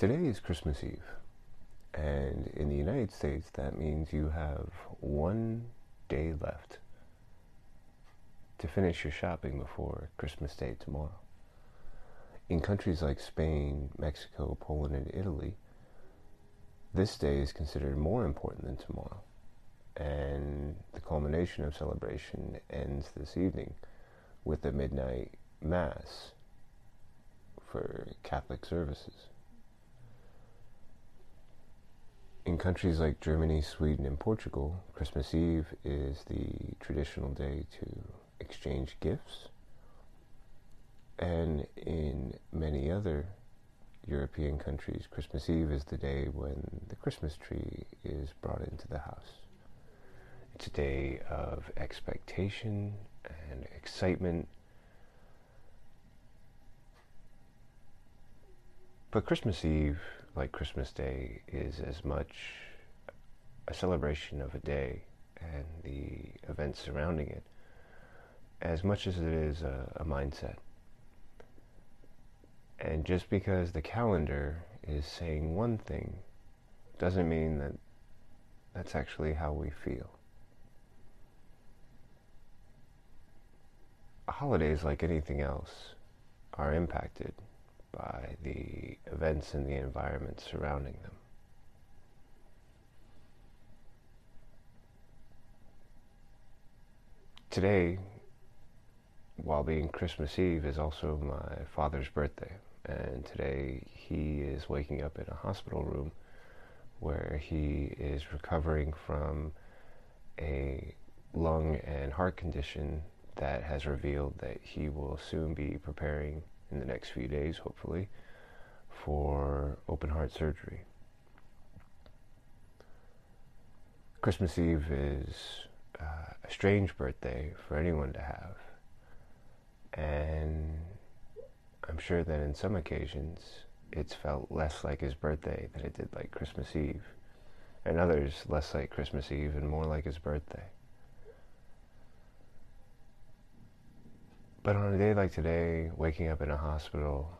Today is Christmas Eve, and in the United States, that means you have one day left to finish your shopping before Christmas Day tomorrow. In countries like Spain, Mexico, Poland, and Italy, this day is considered more important than tomorrow, and the culmination of celebration ends this evening with a midnight mass for Catholic services. In countries like Germany, Sweden, and Portugal, Christmas Eve is the traditional day to exchange gifts. And in many other European countries, Christmas Eve is the day when the Christmas tree is brought into the house. It's a day of expectation and excitement. But Christmas Eve like Christmas Day is as much a celebration of a day and the events surrounding it as much as it is a, a mindset. And just because the calendar is saying one thing doesn't mean that that's actually how we feel. Holidays, like anything else, are impacted by the events and the environment surrounding them. Today, while being Christmas Eve, is also my father's birthday, and today he is waking up in a hospital room where he is recovering from a lung and heart condition that has revealed that he will soon be preparing in the next few days, hopefully, for open heart surgery. Christmas Eve is uh, a strange birthday for anyone to have. And I'm sure that in some occasions it's felt less like his birthday than it did like Christmas Eve. And others less like Christmas Eve and more like his birthday. But on a day like today, waking up in a hospital,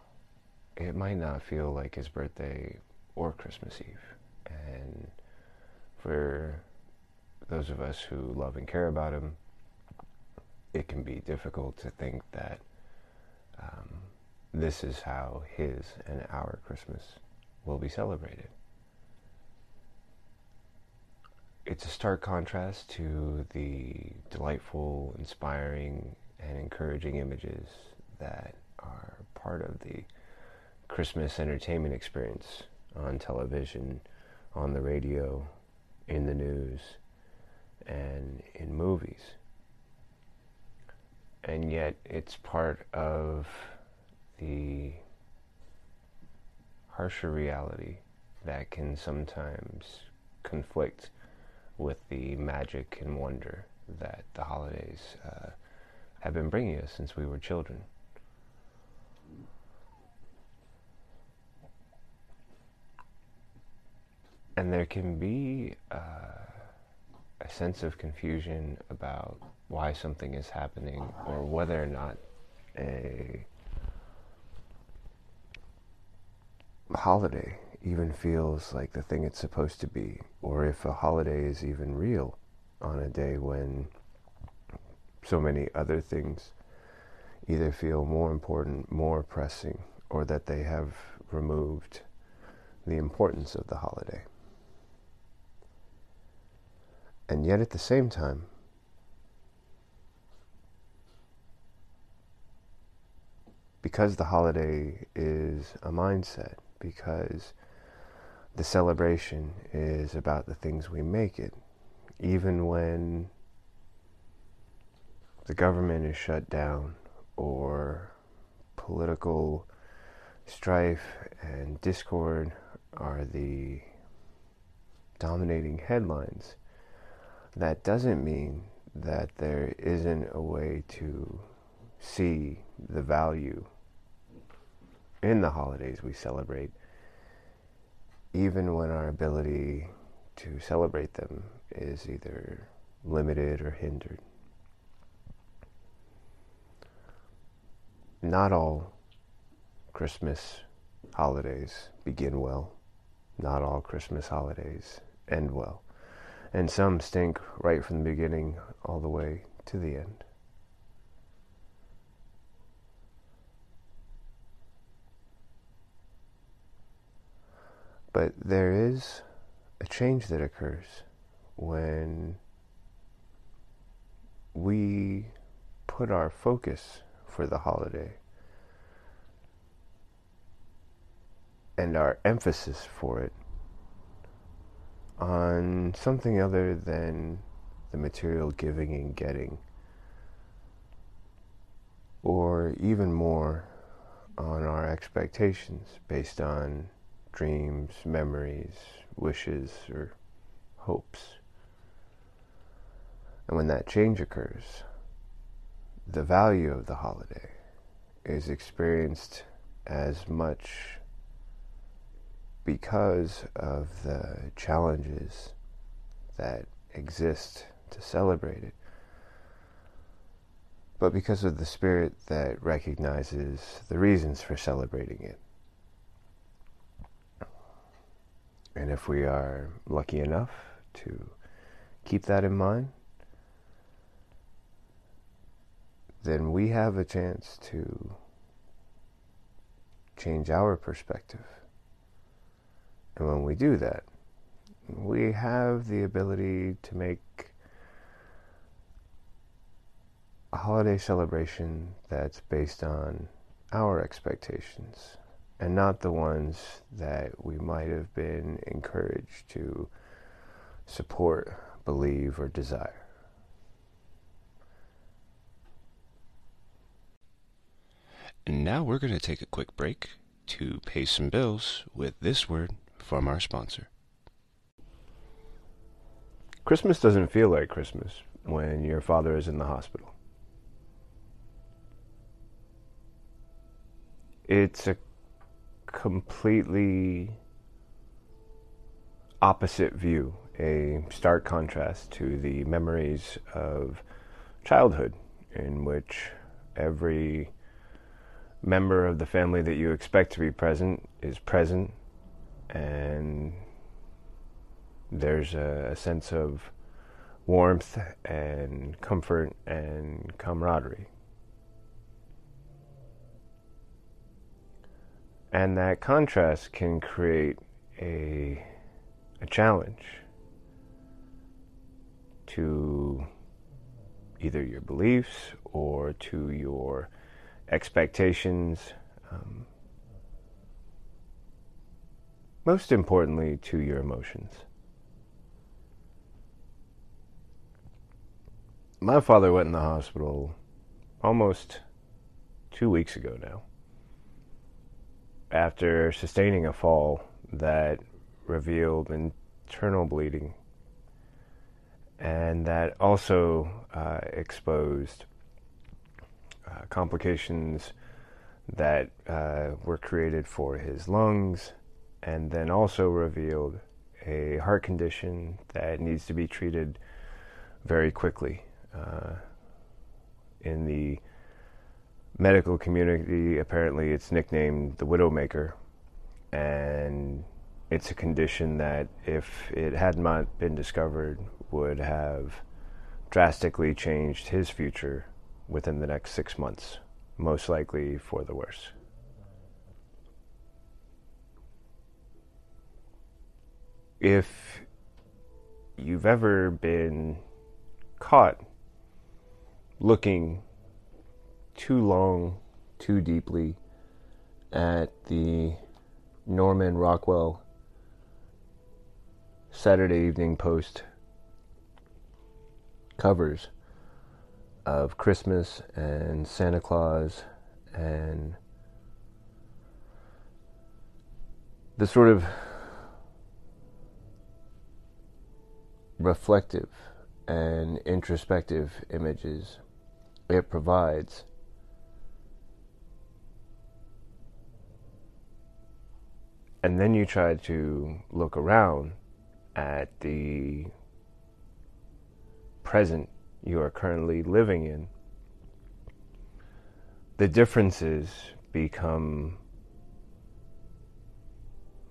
it might not feel like his birthday or Christmas Eve. And for those of us who love and care about him, it can be difficult to think that um, this is how his and our Christmas will be celebrated. It's a stark contrast to the delightful, inspiring, and encouraging images that are part of the Christmas entertainment experience on television, on the radio, in the news, and in movies. And yet, it's part of the harsher reality that can sometimes conflict with the magic and wonder that the holidays uh, have been bringing us since we were children. And there can be uh, a sense of confusion about why something is happening or whether or not a holiday even feels like the thing it's supposed to be, or if a holiday is even real on a day when so many other things either feel more important, more pressing, or that they have removed the importance of the holiday. And yet at the same time, because the holiday is a mindset, because the celebration is about the things we make it, even when the government is shut down or political strife and discord are the dominating headlines, that doesn't mean that there isn't a way to see the value in the holidays we celebrate, even when our ability to celebrate them is either limited or hindered. Not all Christmas holidays begin well. Not all Christmas holidays end well. And some stink right from the beginning all the way to the end. But there is a change that occurs when we put our focus for the holiday and our emphasis for it on something other than the material giving and getting, or even more on our expectations based on dreams, memories, wishes, or hopes. And when that change occurs, the value of the holiday is experienced as much because of the challenges that exist to celebrate it, but because of the spirit that recognizes the reasons for celebrating it. And if we are lucky enough to keep that in mind, then we have a chance to change our perspective. And when we do that, we have the ability to make a holiday celebration that's based on our expectations and not the ones that we might have been encouraged to support, believe, or desire. Now we're going to take a quick break to pay some bills with this word from our sponsor. Christmas doesn't feel like Christmas when your father is in the hospital. It's a completely opposite view, a stark contrast to the memories of childhood, in which every member of the family that you expect to be present is present, and there's a, a sense of warmth and comfort and camaraderie. And that contrast can create a, a challenge to either your beliefs or to your expectations. Um, most importantly, to your emotions. My father went in the hospital almost two weeks ago now after sustaining a fall that revealed internal bleeding and that also uh, exposed uh, complications that uh, were created for his lungs and then also revealed a heart condition that needs to be treated very quickly. Uh, in the medical community, apparently it's nicknamed the Widowmaker, and it's a condition that, if it had not been discovered, would have drastically changed his future within the next six months, most likely for the worse. If you've ever been caught looking too long, too deeply at the Norman Rockwell Saturday Evening Post covers of Christmas and Santa Claus and the sort of reflective and introspective images it provides. And then you try to look around at the present you are currently living in, the differences become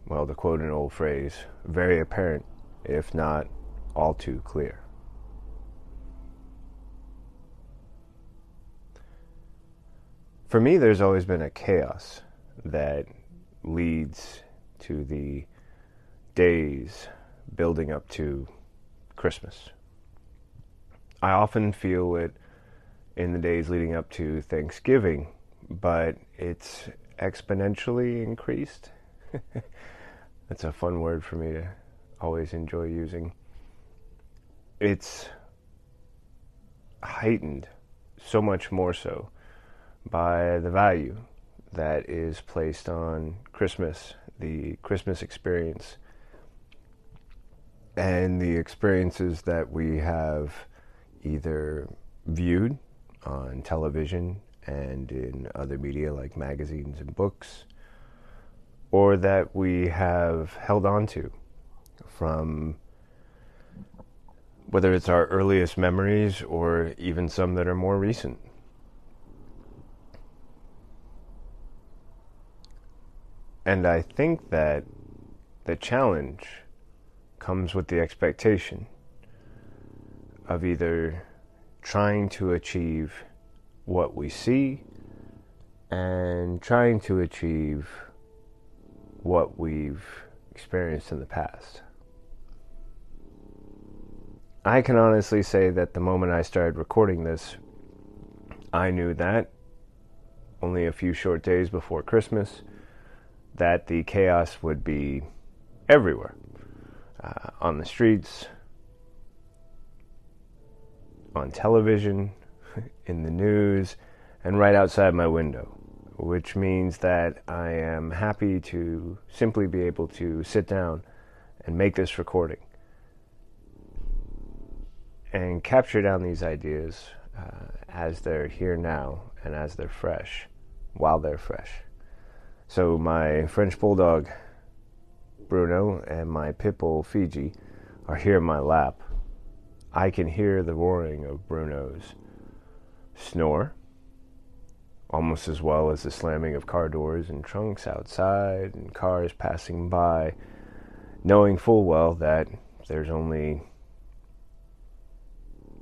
well, to quote an old phrase, very apparent, if not all too clear. For me, there's always been a chaos that leads to the days building up to Christmas. I often feel it in the days leading up to Thanksgiving, but it's exponentially increased. That's a fun word for me to always enjoy using. It's heightened so much more so by the value that is placed on Christmas, the Christmas experience, and the experiences that we have either viewed on television and in other media like magazines and books, or that we have held on to from whether it's our earliest memories or even some that are more recent. And I think that the challenge comes with the expectation of either trying to achieve what we see and trying to achieve what we've experienced in the past. I can honestly say that the moment I started recording this, I knew that only a few short days before Christmas that the chaos would be everywhere uh, on the streets, on television, in the news, and right outside my window, which means that I am happy to simply be able to sit down and make this recording and capture down these ideas uh, as they're here now and as they're fresh, while they're fresh. So, my French Bulldog Bruno and my pit bull Fiji are here in my lap. I can hear the roaring of Bruno's snore, almost as well as the slamming of car doors and trunks outside and cars passing by, knowing full well that there's only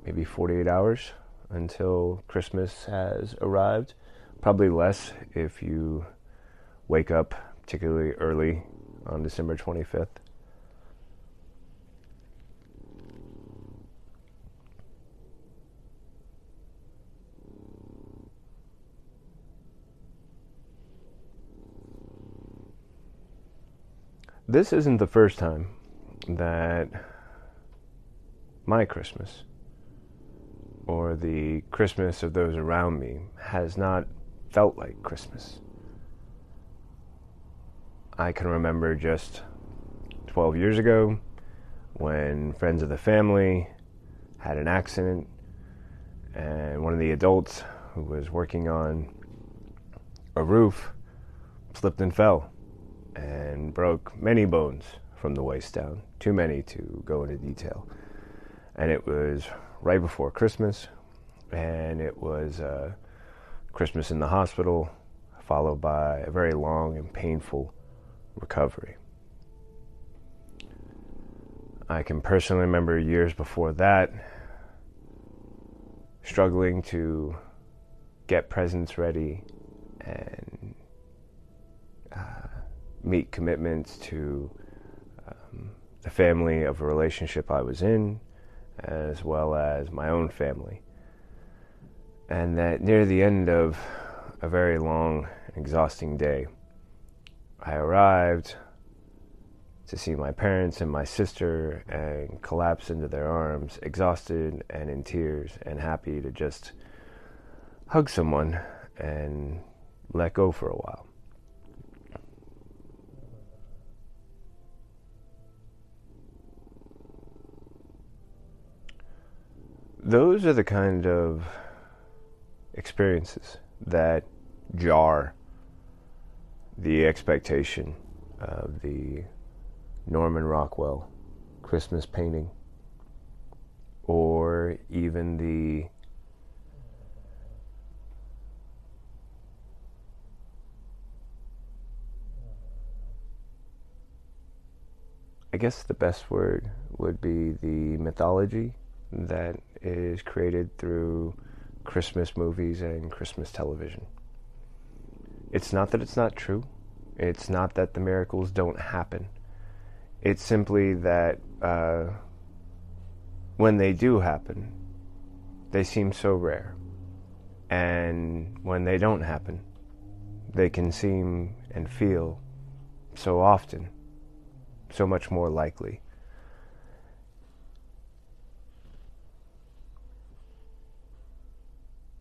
maybe 48 hours until Christmas has arrived. Probably less if you wake up particularly early on December 25th. This isn't the first time that my Christmas or the Christmas of those around me has not felt like Christmas. I can remember just 12 years ago when friends of the family had an accident and one of the adults who was working on a roof slipped and fell and broke many bones from the waist down, too many to go into detail. And it was right before Christmas, and it was uh, Christmas in the hospital, followed by a very long and painful recovery. I can personally remember years before that struggling to get presents ready and meet commitments to um, the family of a relationship I was in, as well as my own family. And that near the end of a very long, exhausting day, I arrived to see my parents and my sister and collapse into their arms, exhausted and in tears, and happy to just hug someone and let go for a while. Those are the kind of experiences that jar the expectation of the Norman Rockwell Christmas painting, or even the I guess the best word would be the mythology that is created through Christmas movies and Christmas television. It's not that it's not true. It's not that the miracles don't happen. It's simply that uh, when they do happen, they seem so rare. And when they don't happen, they can seem and feel so often, so much more likely.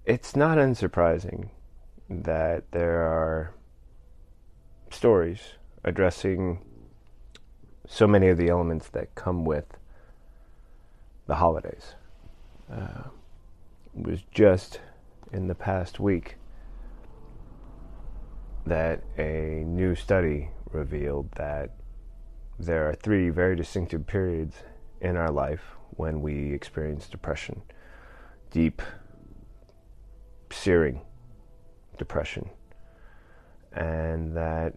It's not unsurprising that there are stories addressing so many of the elements that come with the holidays. Uh, it was just in the past week that a new study revealed that there are three very distinctive periods in our life when we experience depression deep, searing depression. And that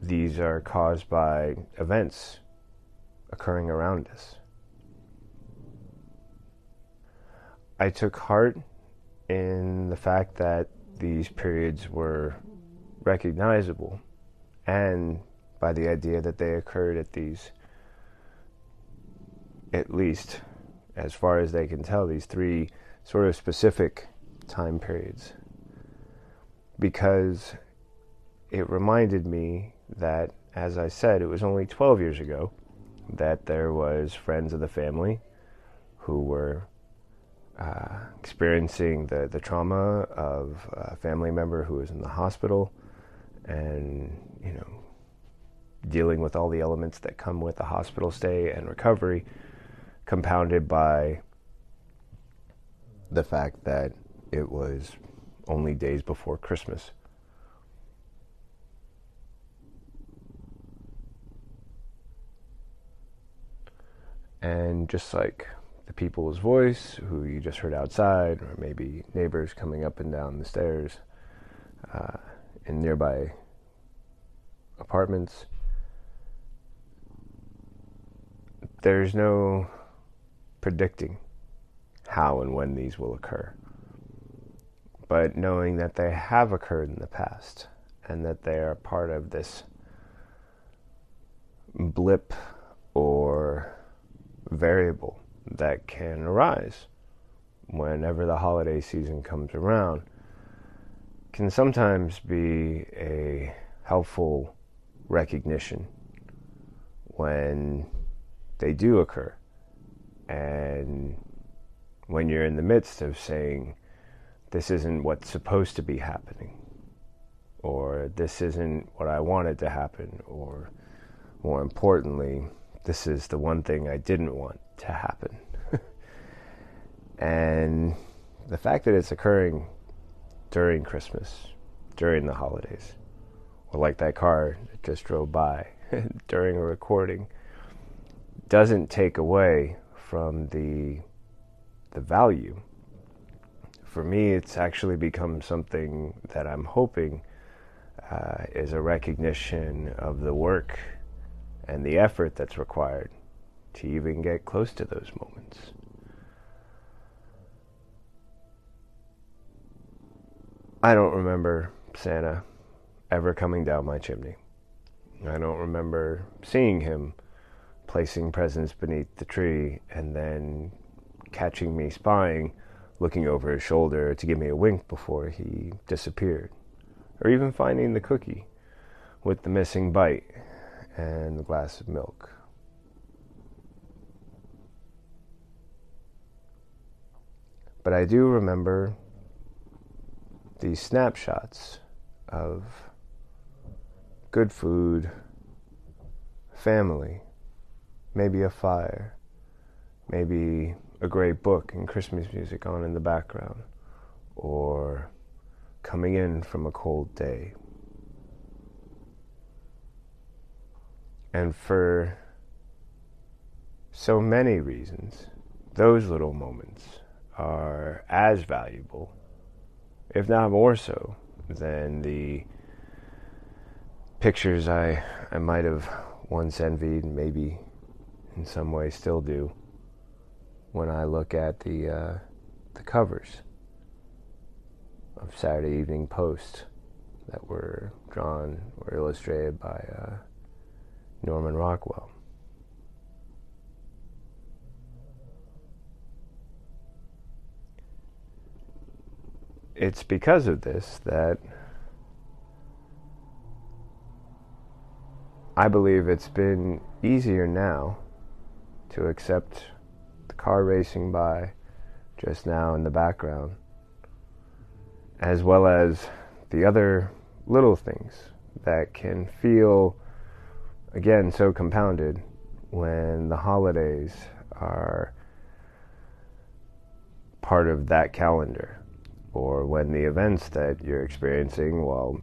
these are caused by events occurring around us. I took heart in the fact that these periods were recognizable and by the idea that they occurred at these, at least as far as they can tell, these three sort of specific time periods. Because it reminded me that, as I said, it was only 12 years ago that there was friends of the family who were uh, experiencing the, the trauma of a family member who was in the hospital and, you know, dealing with all the elements that come with a hospital stay and recovery, compounded by the fact that it was only days before Christmas. And just like the people's voice, who you just heard outside, or maybe neighbors coming up and down the stairs uh, in nearby apartments. There's no predicting how and when these will occur. But knowing that they have occurred in the past and that they are part of this blip or variable that can arise whenever the holiday season comes around can sometimes be a helpful recognition when they do occur. And when you're in the midst of saying, this isn't what's supposed to be happening, or this isn't what I wanted to happen, or more importantly, this is the one thing I didn't want to happen. and the fact that it's occurring during Christmas, during the holidays, or like that car that just drove by during a recording, doesn't take away from the the value. For me, it's actually become something that I'm hoping uh, is a recognition of the work and the effort that's required to even get close to those moments. I don't remember Santa ever coming down my chimney. I don't remember seeing him placing presents beneath the tree and then catching me spying, looking over his shoulder to give me a wink before he disappeared, or even finding the cookie with the missing bite and the glass of milk. But I do remember these snapshots of good food, family, maybe a fire, maybe a great book and Christmas music on in the background, or coming in from a cold day. And for so many reasons, those little moments are as valuable, if not more so, than the pictures I, I might have once envied, maybe in some way still do, when I look at the uh, the covers of Saturday Evening Post that were drawn or illustrated by uh, Norman Rockwell. It's because of this that I believe it's been easier now to accept car racing by just now in the background, as well as the other little things that can feel, again, so compounded when the holidays are part of that calendar, or when the events that you're experiencing, while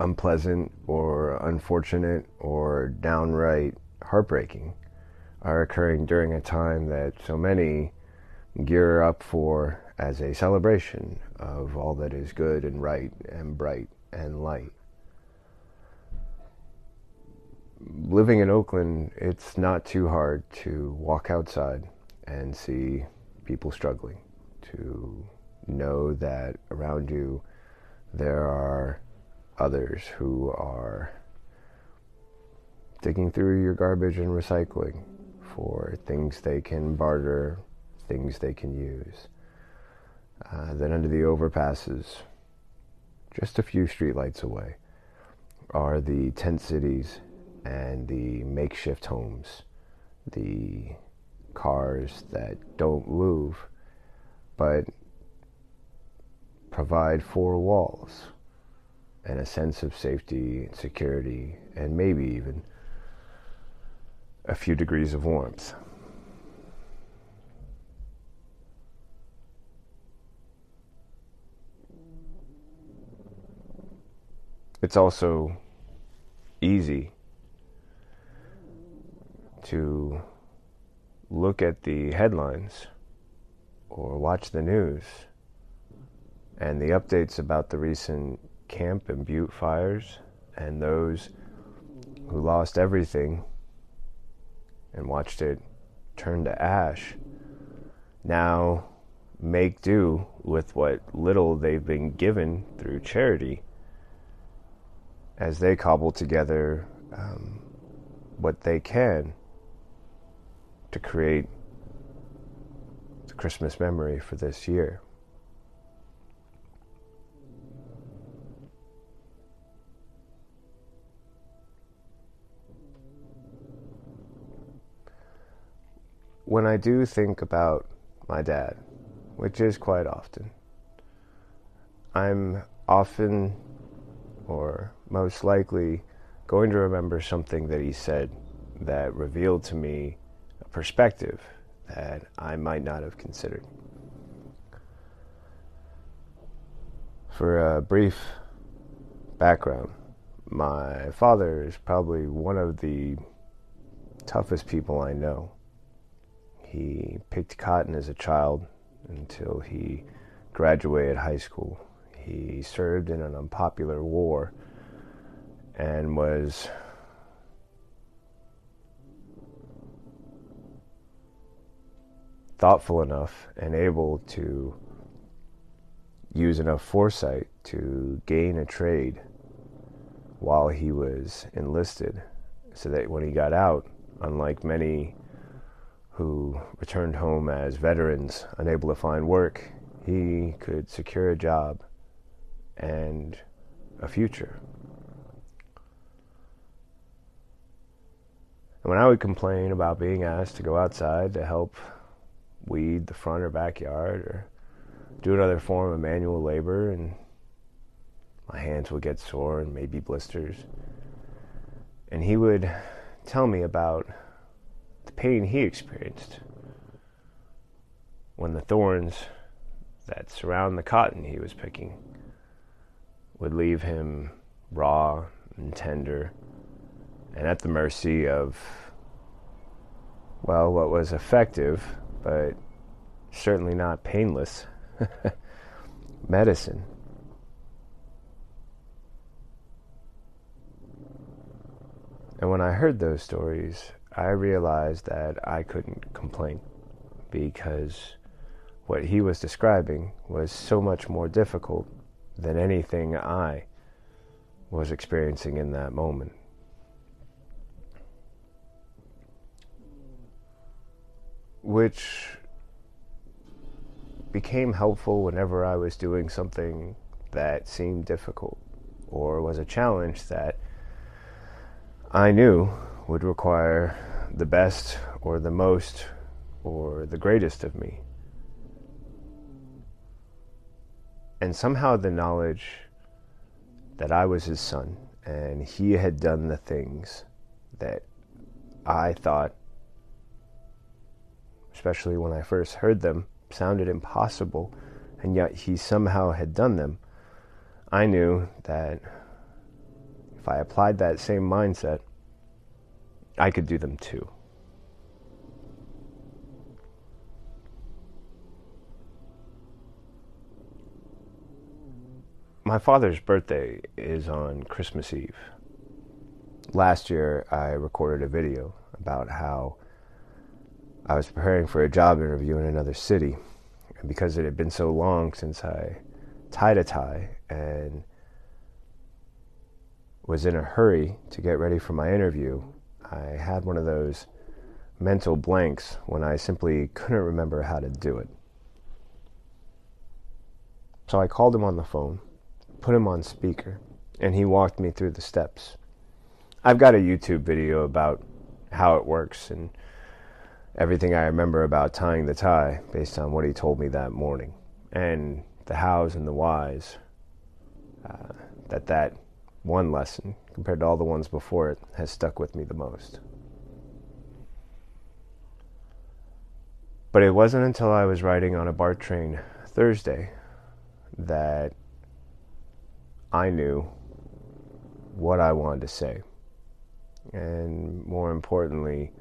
unpleasant or unfortunate or downright heartbreaking are occurring during a time that so many gear up for as a celebration of all that is good and right and bright and light. Living in Oakland, it's not too hard to walk outside and see people struggling, to know that around you there are others who are digging through your garbage and recycling for things they can barter, things they can use. Uh, then under the overpasses, just a few streetlights away, are the tent cities and the makeshift homes, the cars that don't move but provide four walls and a sense of safety and security, and maybe even a few degrees of warmth. It's also easy to look at the headlines or watch the news and the updates about the recent Camp and Butte fires and those who lost everything and watched it turn to ash now make do with what little they've been given through charity as they cobble together um, what they can to create the Christmas memory for this year. When I do think about my dad, which is quite often, I'm often or most likely going to remember something that he said that revealed to me a perspective that I might not have considered. For a brief background, my father is probably one of the toughest people I know. He picked cotton as a child until he graduated high school. He served in an unpopular war and was thoughtful enough and able to use enough foresight to gain a trade while he was enlisted so that when he got out, unlike many who returned home as veterans unable to find work, he could secure a job and a future. And when I would complain about being asked to go outside to help weed the front or backyard or do another form of manual labor, and my hands would get sore and maybe blisters, and he would tell me about pain he experienced when the thorns that surround the cotton he was picking would leave him raw and tender and at the mercy of, well, what was effective, but certainly not painless medicine. And when I heard those stories, I realized that I couldn't complain because what he was describing was so much more difficult than anything I was experiencing in that moment. Which became helpful whenever I was doing something that seemed difficult or was a challenge that I knew would require the best or the most or the greatest of me. And somehow the knowledge that I was his son and he had done the things that I thought, especially when I first heard them, sounded impossible, and yet he somehow had done them. I knew that if I applied that same mindset, I could do them too. My father's birthday is on Christmas Eve. Last year, I recorded a video about how I was preparing for a job interview in another city. And because it had been so long since I tied a tie and was in a hurry to get ready for my interview, I had one of those mental blanks when I simply couldn't remember how to do it. So I called him on the phone, put him on speaker, and he walked me through the steps. I've got a YouTube video about how it works and everything I remember about tying the tie based on what he told me that morning and the hows and the whys. Uh, that that one lesson compared to all the ones before it has stuck with me the most. But it wasn't until I was riding on a BART train Thursday that I knew what I wanted to say. And more importantly,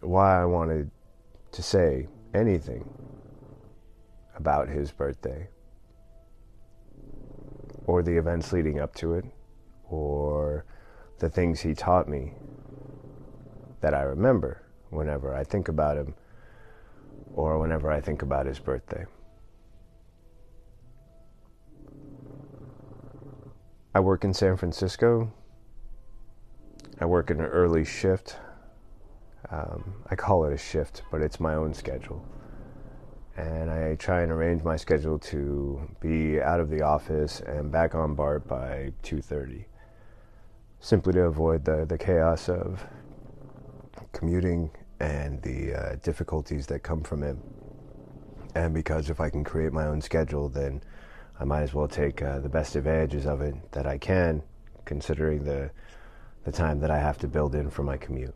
why I wanted to say anything about his birthday or the events leading up to it or the things he taught me that I remember whenever I think about him or whenever I think about his birthday. I work in San Francisco. I work in an early shift um, I call it a shift, but it's my own schedule. And I try and arrange my schedule to be out of the office and back on BART by 2.30, simply to avoid the, the chaos of commuting and the uh, difficulties that come from it. And because if I can create my own schedule, then I might as well take uh, the best advantages of it that I can, considering the the time that I have to build in for my commute.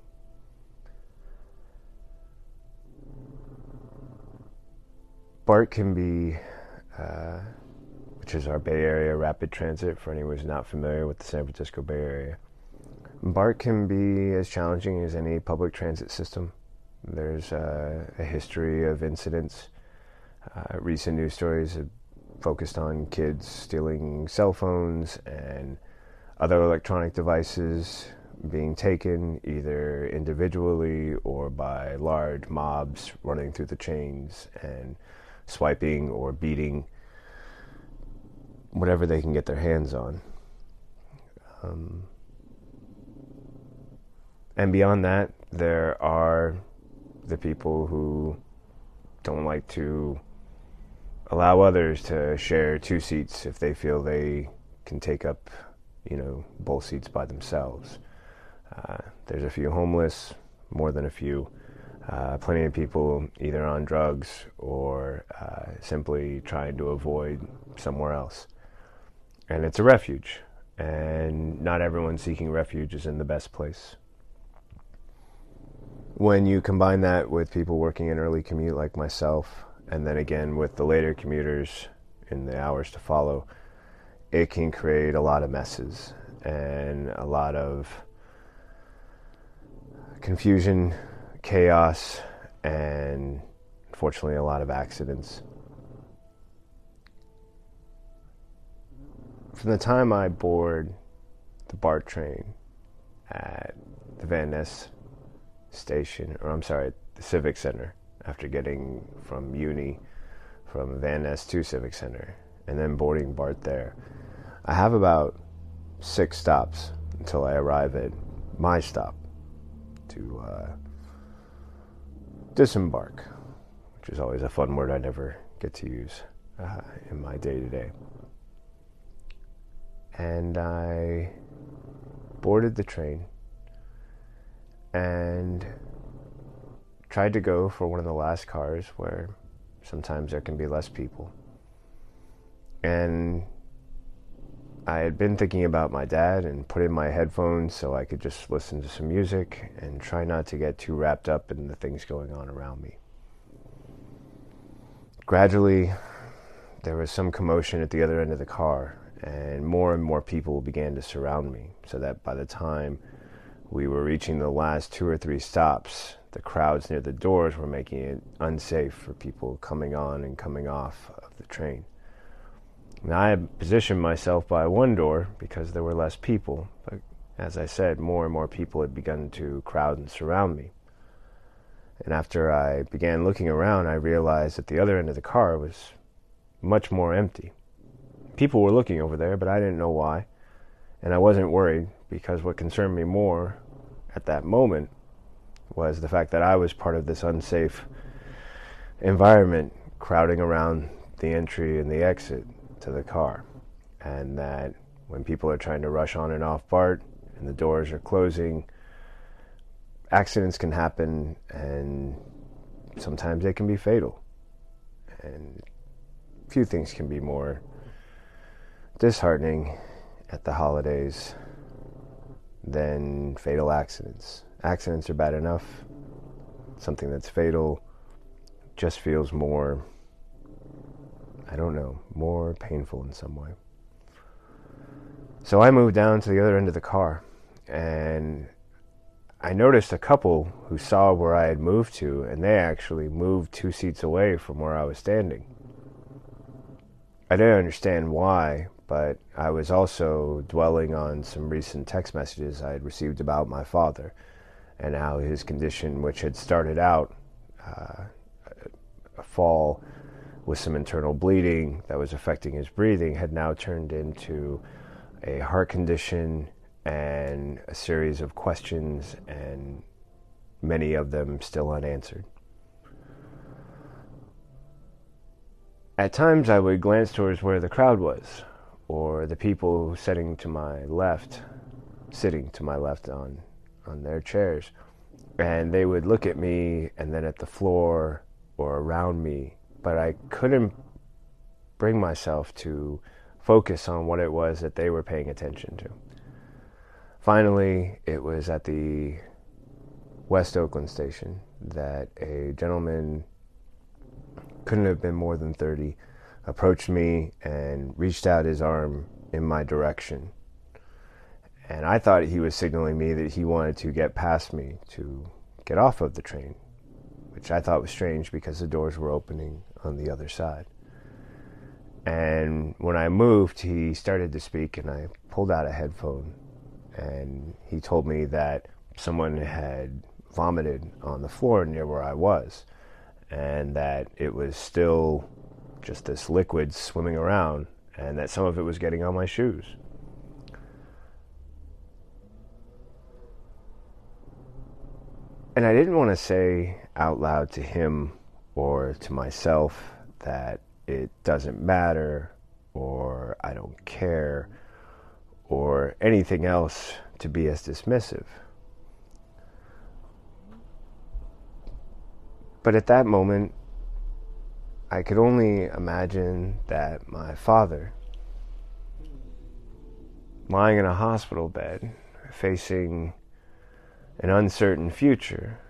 BART can be, uh, which is our Bay Area rapid transit for anyone who's not familiar with the San Francisco Bay Area. BART can be as challenging as any public transit system. There's uh, a history of incidents. Uh, recent news stories have focused on kids stealing cell phones and other electronic devices being taken either individually or by large mobs running through the chains and swiping or beating whatever they can get their hands on. Um, and beyond that, there are the people who don't like to allow others to share two seats if they feel they can take up, you know, both seats by themselves. Uh, there's a few homeless, more than a few. Uh, plenty of people either on drugs or uh, simply trying to avoid somewhere else. And it's a refuge, and not everyone seeking refuge is in the best place. When you combine that with people working an early commute like myself, and then again with the later commuters in the hours to follow, it can create a lot of messes and a lot of confusion chaos and unfortunately a lot of accidents. From the time I board the BART train at the Van Ness station, or I'm sorry, the Civic Center after getting from Muni from Van Ness to Civic Center and then boarding BART there. I have about six stops until I arrive at my stop to uh, disembark, which is always a fun word I never get to use uh, in my day to day. And I boarded the train and tried to go for one of the last cars where sometimes there can be less people. And I had been thinking about my dad and put in my headphones so I could just listen to some music and try not to get too wrapped up in the things going on around me. Gradually, there was some commotion at the other end of the car, and more and more people began to surround me, so that by the time we were reaching the last two or three stops, the crowds near the doors were making it unsafe for people coming on and coming off of the train. Now, I had positioned myself by one door because there were less people, but as I said, more and more people had begun to crowd and surround me. And after I began looking around, I realized that the other end of the car was much more empty. People were looking over there, but I didn't know why. And I wasn't worried because what concerned me more at that moment was the fact that I was part of this unsafe environment crowding around the entry and the exit to the car. And that when people are trying to rush on and off BART and the doors are closing, accidents can happen and sometimes they can be fatal. And few things can be more disheartening at the holidays than fatal accidents. Accidents are bad enough. Something that's fatal just feels more, I don't know, more painful in some way. So I moved down to the other end of the car and I noticed a couple who saw where I had moved to, and they actually moved two seats away from where I was standing. I didn't understand why, but I was also dwelling on some recent text messages I had received about my father and how his condition, which had started out uh, a fall with some internal bleeding that was affecting his breathing, had now turned into a heart condition and a series of questions, and many of them still unanswered. At times, I would glance towards where the crowd was, or the people sitting to my left, sitting to my left on, on their chairs, and they would look at me and then at the floor or around me, but I couldn't bring myself to focus on what it was that they were paying attention to. Finally, it was at the West Oakland station that a gentleman, couldn't have been more than 30, approached me and reached out his arm in my direction. And I thought he was signaling me that he wanted to get past me to get off of the train, which I thought was strange because the doors were opening on the other side. And when I moved, he started to speak, and I pulled out a headphone and he told me that someone had vomited on the floor near where I was, and that it was still just this liquid swimming around, and that some of it was getting on my shoes. And I didn't want to say out loud to him or to myself that it doesn't matter or I don't care or anything else to be as dismissive. But at that moment, I could only imagine that my father, lying in a hospital bed, facing an uncertain future,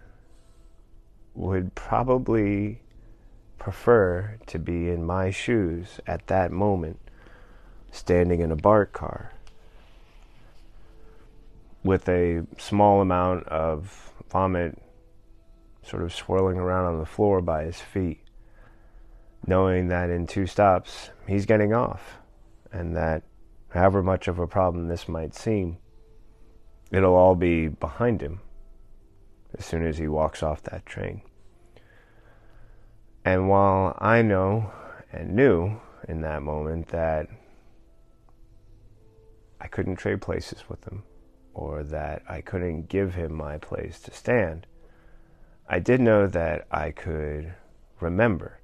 would probably prefer to be in my shoes at that moment, standing in a BART car with a small amount of vomit sort of swirling around on the floor by his feet, knowing that in two stops he's getting off, and that however much of a problem this might seem, it'll all be behind him as soon as he walks off that train. And while I know and knew in that moment that I couldn't trade places with him or that I couldn't give him my place to stand, I did know that I could remember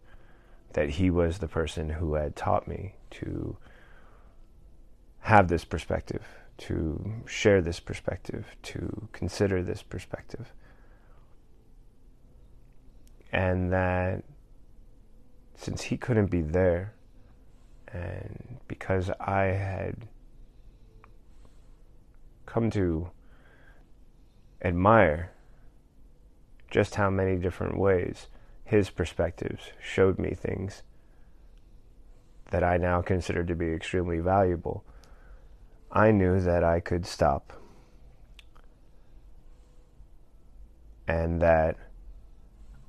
that he was the person who had taught me to have this perspective, to share this perspective, to consider this perspective. And that since he couldn't be there, and because I had come to admire just how many different ways his perspectives showed me things that I now consider to be extremely valuable, I knew that I could stop. And that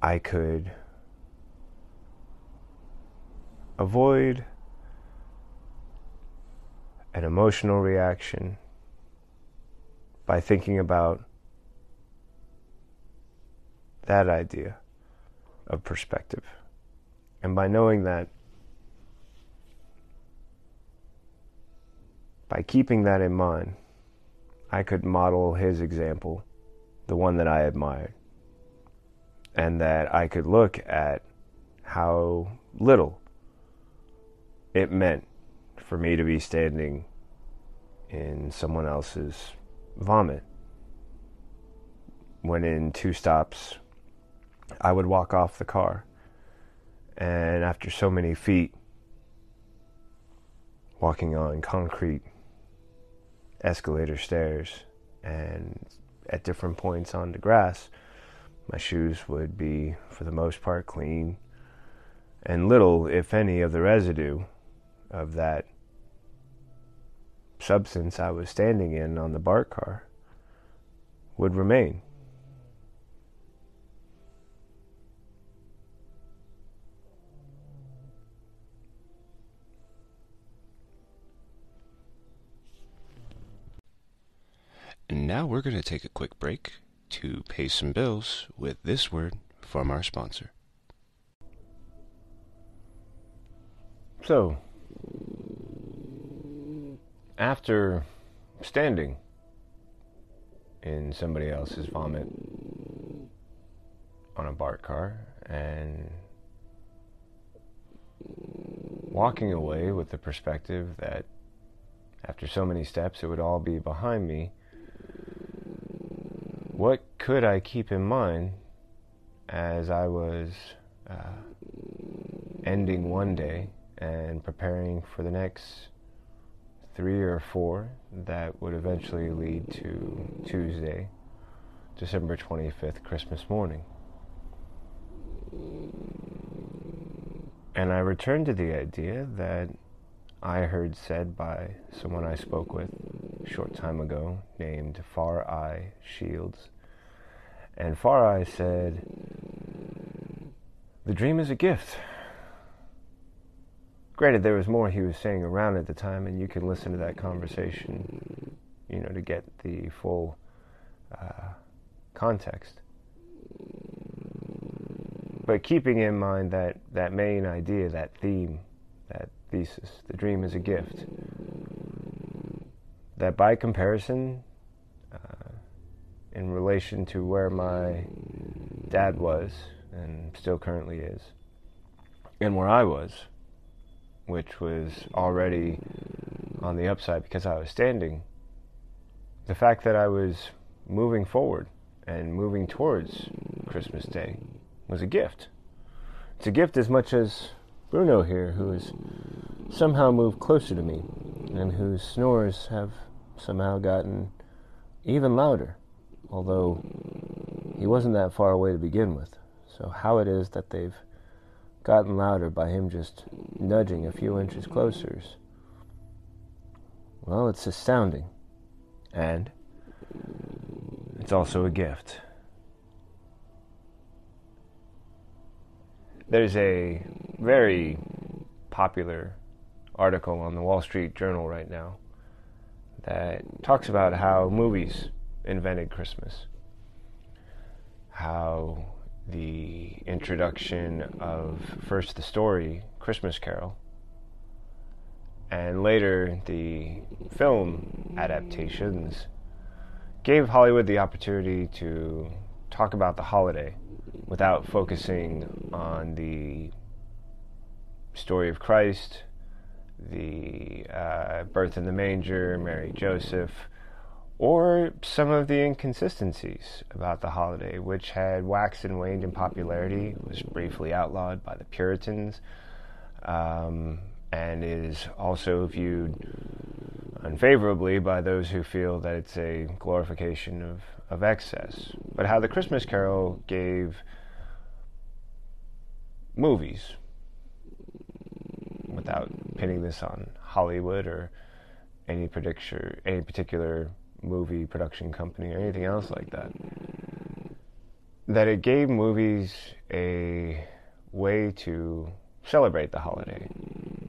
I could avoid an emotional reaction by thinking about that idea of perspective. And by knowing that, by keeping that in mind, I could model his example, the one that I admired, and that I could look at how little it meant for me to be standing in someone else's vomit. When in two stops, I would walk off the car. And after so many feet, walking on concrete escalator stairs and at different points on the grass, my shoes would be, for the most part, clean, and little, if any, of the residue of that substance I was standing in on the BART car would remain. Now we're going to take a quick break to pay some bills with this word from our sponsor. So, after standing in somebody else's vomit on a BART car and walking away with the perspective that after so many steps it would all be behind me, what could I keep in mind as I was uh, ending one day and preparing for the next three or four that would eventually lead to Tuesday, December 25th, Christmas morning. And I returned to the idea that I heard said by someone I spoke with a short time ago named Far Eye Shields. And Far Eye said, The dream is a gift. Granted, there was more he was saying around at the time, and you can listen to that conversation, you know, to get the full uh, context. But keeping in mind that, that main idea, that theme, that thesis, the dream is a gift, that by comparison, uh, in relation to where my dad was and still currently is, and where I was, which was already on the upside because I was standing, the fact that I was moving forward and moving towards Christmas Day was a gift. It's a gift as much as Bruno here, who has somehow moved closer to me and whose snores have somehow gotten even louder, although he wasn't that far away to begin with. So, how it is that they've gotten louder by him just nudging a few inches closer. Well, it's astounding. And it's also a gift. There's a very popular article on the Wall Street Journal right now that talks about how movies invented Christmas. How the introduction of first the story, Christmas Carol, and later the film adaptations gave Hollywood the opportunity to talk about the holiday without focusing on the story of Christ, the uh, birth in the manger, Mary Joseph, or some of the inconsistencies about the holiday, which had waxed and waned in popularity, was briefly outlawed by the Puritans, um, and is also viewed unfavorably by those who feel that it's a glorification of, of excess. But how the Christmas Carol gave movies, without pinning this on Hollywood or any particular any particular movie production company or anything else like that. That it gave movies a way to celebrate the holiday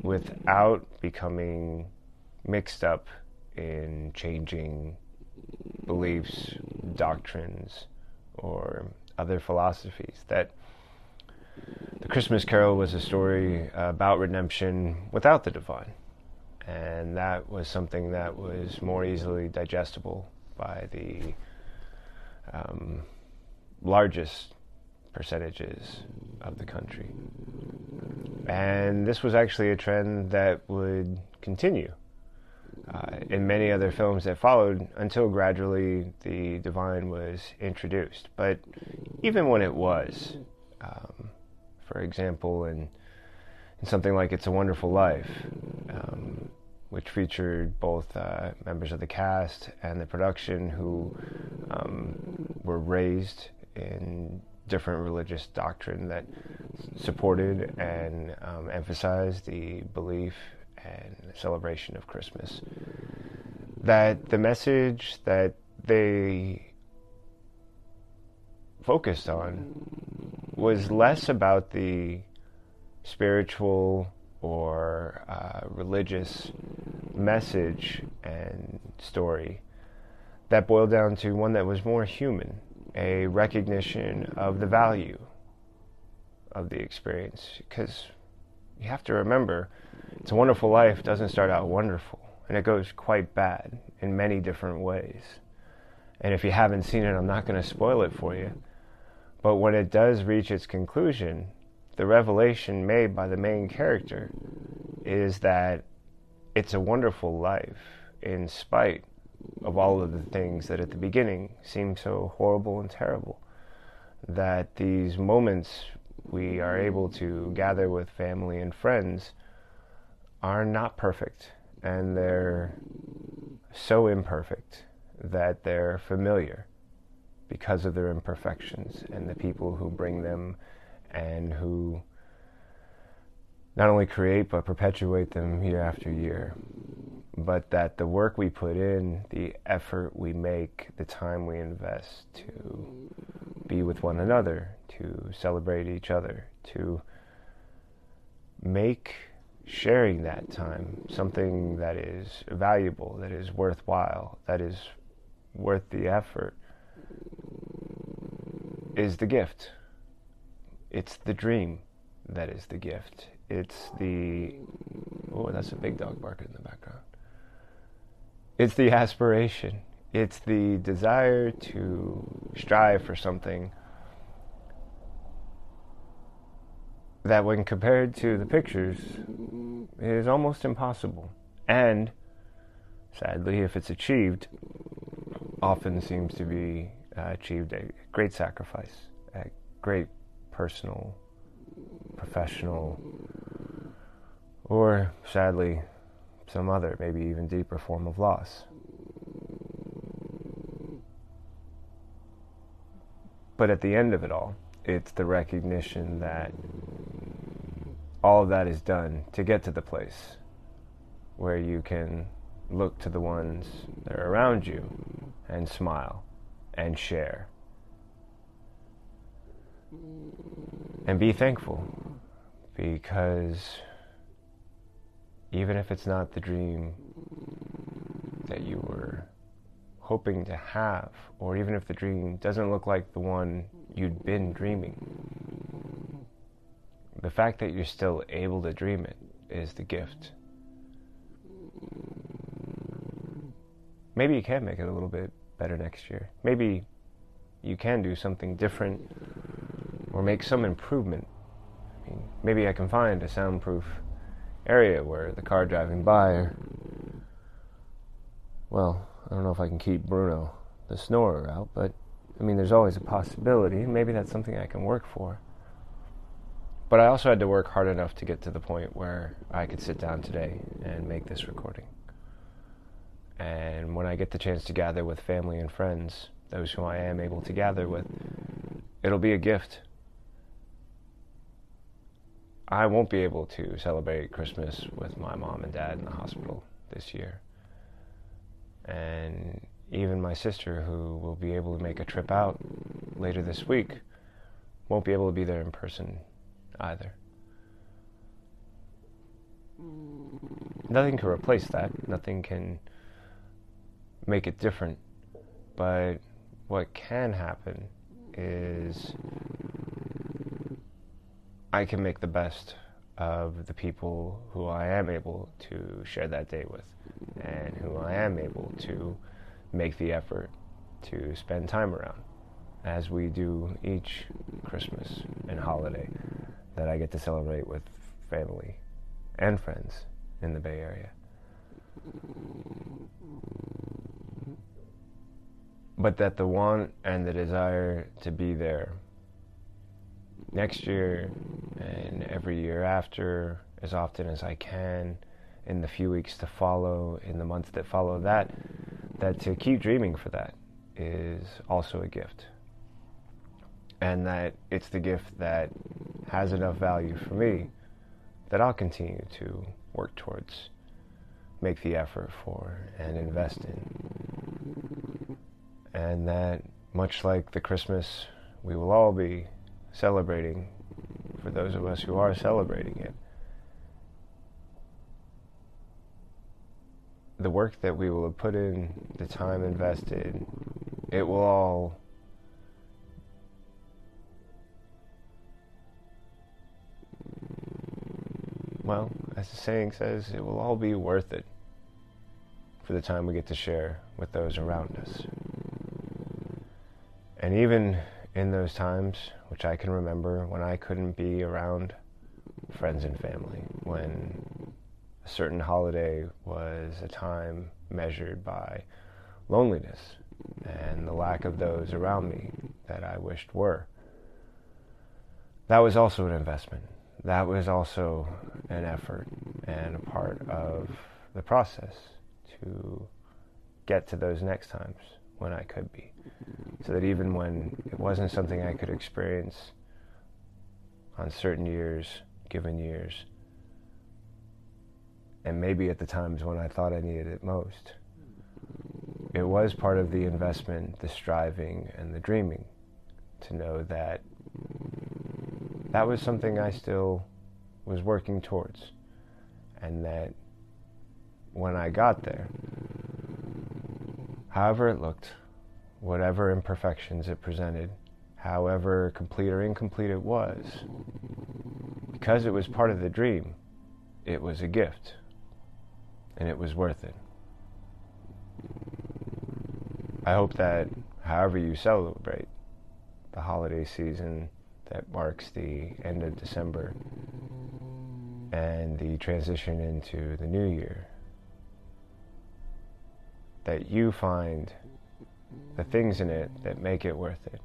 without becoming mixed up in changing beliefs, doctrines, or other philosophies. That the Christmas Carol was a story about redemption without the divine. And that was something that was more easily digestible by the um, largest percentages of the country. And this was actually a trend that would continue uh, in many other films that followed until gradually the divine was introduced. But even when it was, um, for example, in, in something like It's a Wonderful Life, um, which featured both uh, members of the cast and the production who um, were raised in different religious doctrine that supported and um, emphasized the belief and celebration of Christmas. That the message that they focused on was less about the spiritual or uh, religious message and story that boiled down to one that was more human, a recognition of the value of the experience. Because you have to remember, It's a Wonderful Life doesn't start out wonderful, and it goes quite bad in many different ways. And if you haven't seen it, I'm not going to spoil it for you. But when it does reach its conclusion, the revelation made by the main character is that it's a wonderful life in spite of all of the things that at the beginning seem so horrible and terrible. That these moments we are able to gather with family and friends are not perfect and they're so imperfect that they're familiar because of their imperfections and the people who bring them and who not only create but perpetuate them year after year. But that the work we put in, the effort we make, the time we invest to be with one another, to celebrate each other, to make sharing that time something that is valuable, that is worthwhile, that is worth the effort, is the gift. It's the dream that is the gift. It's the. Oh, that's a big dog barking in the background. It's the aspiration. It's the desire to strive for something that, when compared to the pictures, is almost impossible. And, sadly, if it's achieved, often seems to be uh, achieved a great sacrifice, a great personal, professional, or sadly, some other, maybe even deeper form of loss. But at the end of it all, it's the recognition that all of that is done to get to the place where you can look to the ones that are around you and smile and share and be thankful because even if it's not the dream that you were hoping to have, or even if the dream doesn't look like the one you'd been dreaming, the fact that you're still able to dream it is the gift. Maybe you can make it a little bit better next year. Maybe you can do something different or make some improvement. I mean, maybe I can find a soundproof area where the car driving by, or, well, I don't know if I can keep Bruno, the snorer, out, but I mean, there's always a possibility. Maybe that's something I can work for. But I also had to work hard enough to get to the point where I could sit down today and make this recording. And when I get the chance to gather with family and friends, those who I am able to gather with, it'll be a gift. I won't be able to celebrate Christmas with my mom and dad in the hospital this year. And even my sister, who will be able to make a trip out later this week, won't be able to be there in person either. Nothing can replace that. Nothing can make it different. But what can happen is I can make the best of the people who I am able to share that day with and who I am able to make the effort to spend time around as we do each Christmas and holiday that I get to celebrate with family and friends in the Bay Area. But that the want and the desire to be there next year and every year after as often as I can in the few weeks to follow, in the months that follow that, that to keep dreaming for that is also a gift and that it's the gift that has enough value for me that I'll continue to work towards, make the effort for, and invest in. And that, much like the Christmas we will all be celebrating, for those of us who are celebrating it, the work that we will have put in, the time invested, it will all well, as the saying says, it will all be worth it for the time we get to share with those around us. And even in those times, which I can remember when I couldn't be around friends and family, when a certain holiday was a time measured by loneliness and the lack of those around me that I wished were. That was also an investment that was also an effort and a part of the process to get to those next times when I could be. So that even when it wasn't something I could experience on certain years, given years, and maybe at the times when I thought I needed it most, it was part of the investment, the striving, and the dreaming to know that that was something I still was working towards. And that when I got there, however it looked, whatever imperfections it presented, however complete or incomplete it was, because it was part of the dream, it was a gift. And it was worth it. I hope that however you celebrate the holiday season, that marks the end of December and the transition into the new year. That you find the things in it that make it worth it,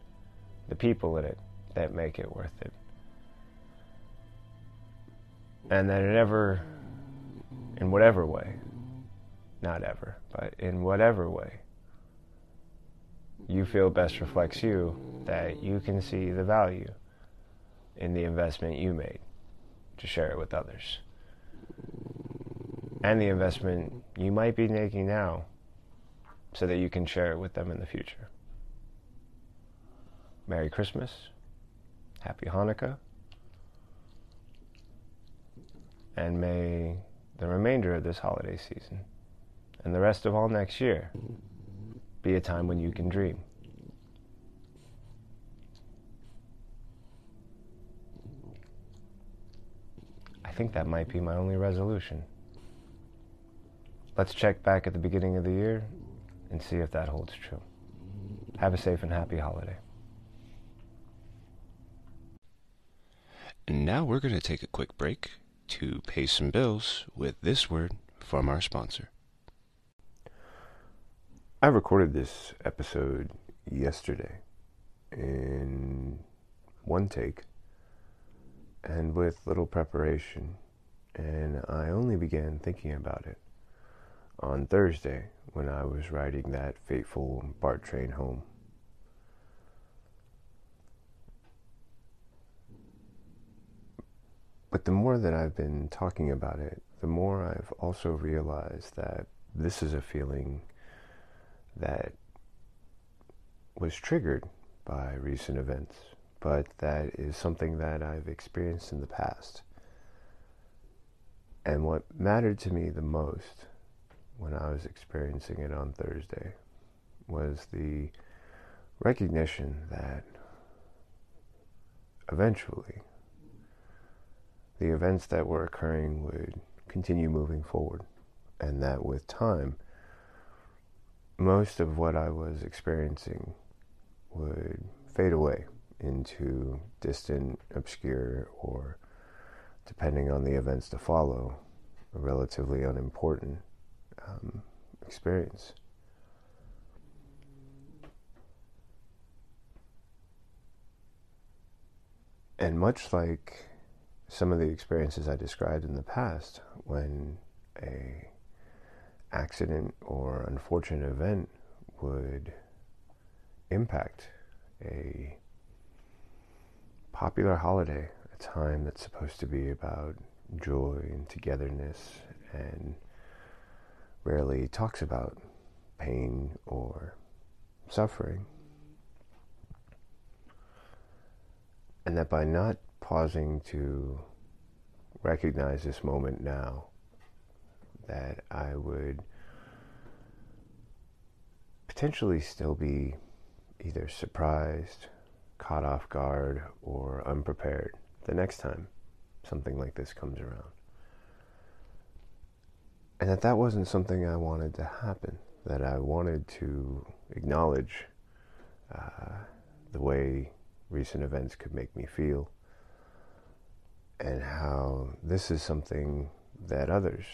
the people in it that make it worth it. And that it ever, in whatever way, not ever, but in whatever way, you feel best reflects you, that you can see the value in the investment you made to share it with others. And the investment you might be making now so that you can share it with them in the future. Merry Christmas. Happy Hanukkah. And may the remainder of this holiday season and the rest of all next year be a time when you can dream. I think that might be my only resolution. Let's check back at the beginning of the year and see if that holds true. Have a safe and happy holiday. And now we're going to take a quick break to pay some bills with this word from our sponsor. I recorded this episode yesterday in one take and with little preparation, and I only began thinking about it on Thursday when I was riding that fateful BART train home. But the more that I've been talking about it, the more I've also realized that this is a feeling that was triggered by recent events, but that is something that I've experienced in the past. And what mattered to me the most when I was experiencing it on Thursday was the recognition that eventually the events that were occurring would continue moving forward, and that with time, most of what I was experiencing would fade away into distant, obscure, or depending on the events to follow, relatively unimportant um, experience. And much like some of the experiences I described in the past, when a accident or unfortunate event would impact a popular holiday, a time that's supposed to be about joy and togetherness and rarely talks about pain or suffering. And that by not pausing to recognize this moment now, that I would potentially still be either surprised, caught off guard, or unprepared the next time something like this comes around and that that wasn't something I wanted to happen. That I wanted to acknowledge uh, the way recent events could make me feel, and how this is something that others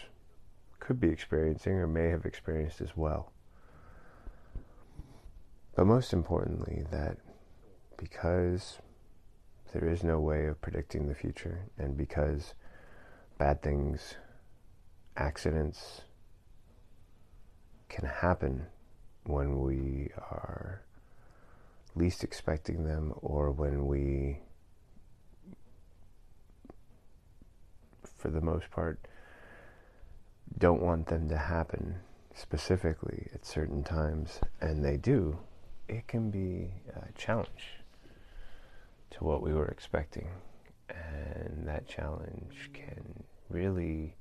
could be experiencing or may have experienced as well. But most importantly, that because there is no way of predicting the future, and because bad things accidents can happen when we are least expecting them or when we, for the most part, don't want them to happen specifically at certain times, and they do, it can be a challenge to what we were expecting. And that challenge can really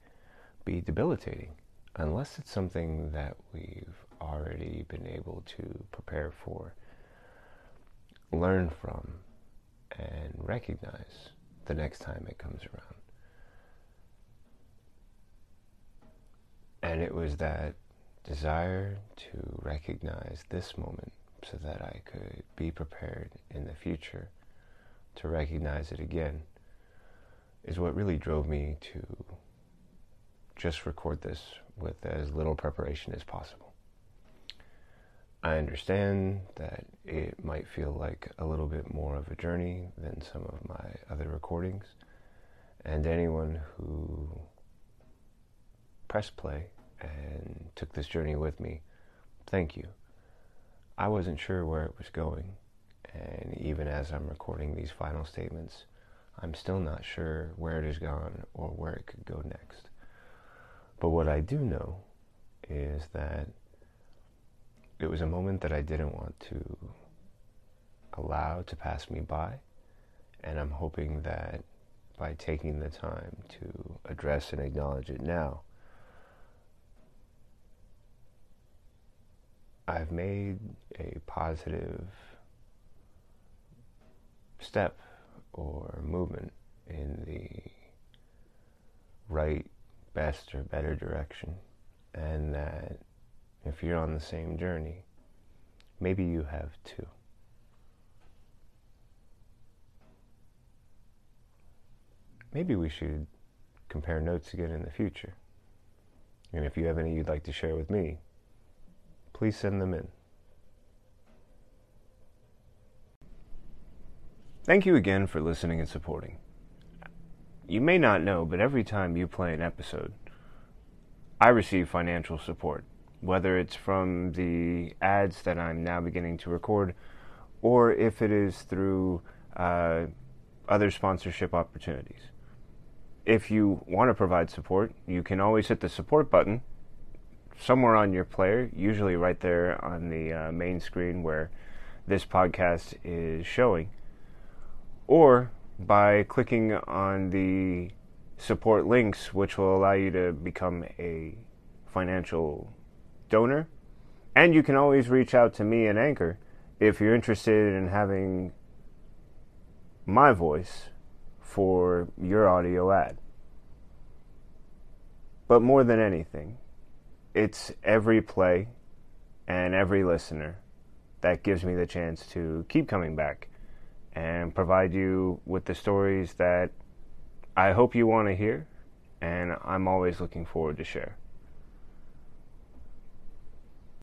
be debilitating unless it's something that we've already been able to prepare for, learn from, and recognize the next time it comes around. And it was that desire to recognize this moment so that I could be prepared in the future to recognize it again is what really drove me to just record this with as little preparation as possible. I understand that it might feel like a little bit more of a journey than some of my other recordings, and anyone who pressed play and took this journey with me, thank you. I wasn't sure where it was going, and even as I'm recording these final statements, I'm still not sure where it has gone or where it could go next. But what I do know is that it was a moment that I didn't want to allow to pass me by. And I'm hoping that by taking the time to address and acknowledge it now, I've made a positive step or movement in the right, best, or better direction, and that if you're on the same journey, maybe you have too. Maybe we should compare notes again in the future. And if you have any you'd like to share with me, please send them in. Thank you again for listening and supporting. You may not know, but every time you play an episode, I receive financial support, whether it's from the ads that I'm now beginning to record, or if it is through uh, other sponsorship opportunities. If you want to provide support, you can always hit the support button somewhere on your player, usually right there on the uh, main screen where this podcast is showing or by clicking on the support links, which will allow you to become a financial donor. And you can always reach out to me and Anchor if you're interested in having my voice for your audio ad. But more than anything, it's every play and every listener that gives me the chance to keep coming back and provide you with the stories that I hope you want to hear and I'm always looking forward to share.